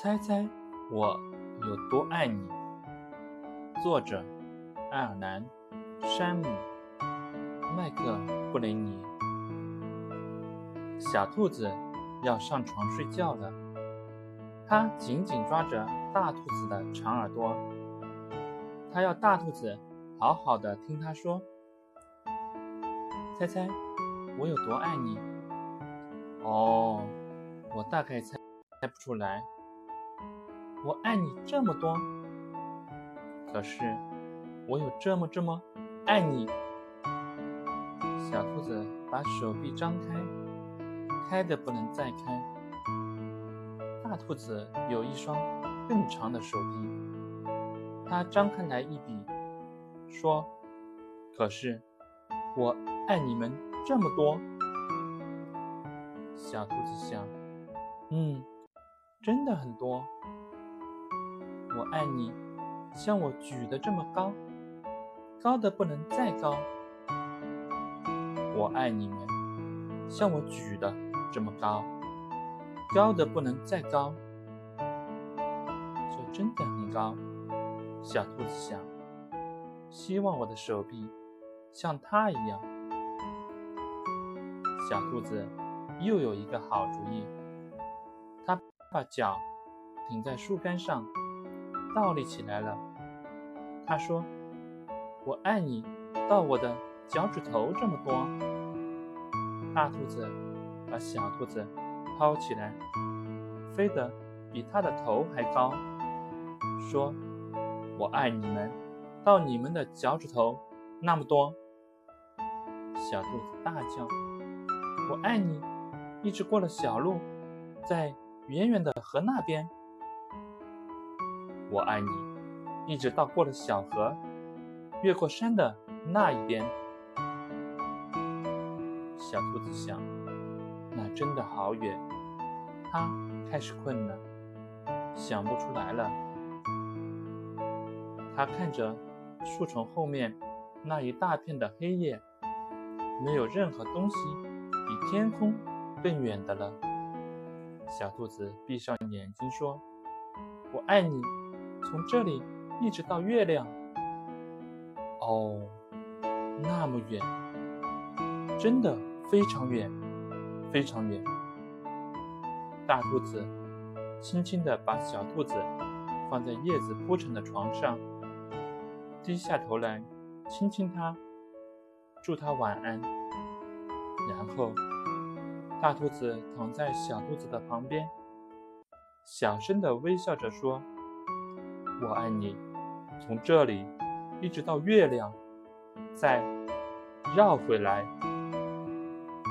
猜猜我有多爱你？作者：爱尔兰山姆·麦克布雷尼。小兔子要上床睡觉了，它紧紧抓着大兔子的长耳朵，它要大兔子好好的听它说。猜猜我有多爱你？哦，我大概猜猜不出来。我爱你这么多，可是我有这么这么爱你。小兔子把手臂张开，开的不能再开。大兔子有一双更长的手臂，它张开来一比，说：“可是我爱你们这么多。”小兔子想：“嗯，真的很多。”我爱你，像我举的这么高，高的不能再高。我爱你们，像我举的这么高，高的不能再高。这真的很高，小兔子想。希望我的手臂像它一样。小兔子又有一个好主意，它把脚顶在树干上。倒立起来了。他说：“我爱你到我的脚趾头这么多。”大兔子把小兔子抛起来，飞得比它的头还高，说：“我爱你们到你们的脚趾头那么多。”小兔子大叫：“我爱你！”一直过了小路，在远远的河那边。我爱你，一直到过了小河，越过山的那一边。小兔子想，那真的好远。它开始困了，想不出来了。它看着树丛后面那一大片的黑夜，没有任何东西比天空更远的了。小兔子闭上眼睛说：“我爱你。”从这里一直到月亮，哦，那么远，真的非常远，非常远。大兔子轻轻地把小兔子放在叶子铺成的床上，低下头来亲亲它，祝它晚安。然后，大兔子躺在小兔子的旁边，小声地微笑着说。我爱你，从这里一直到月亮，再绕回来。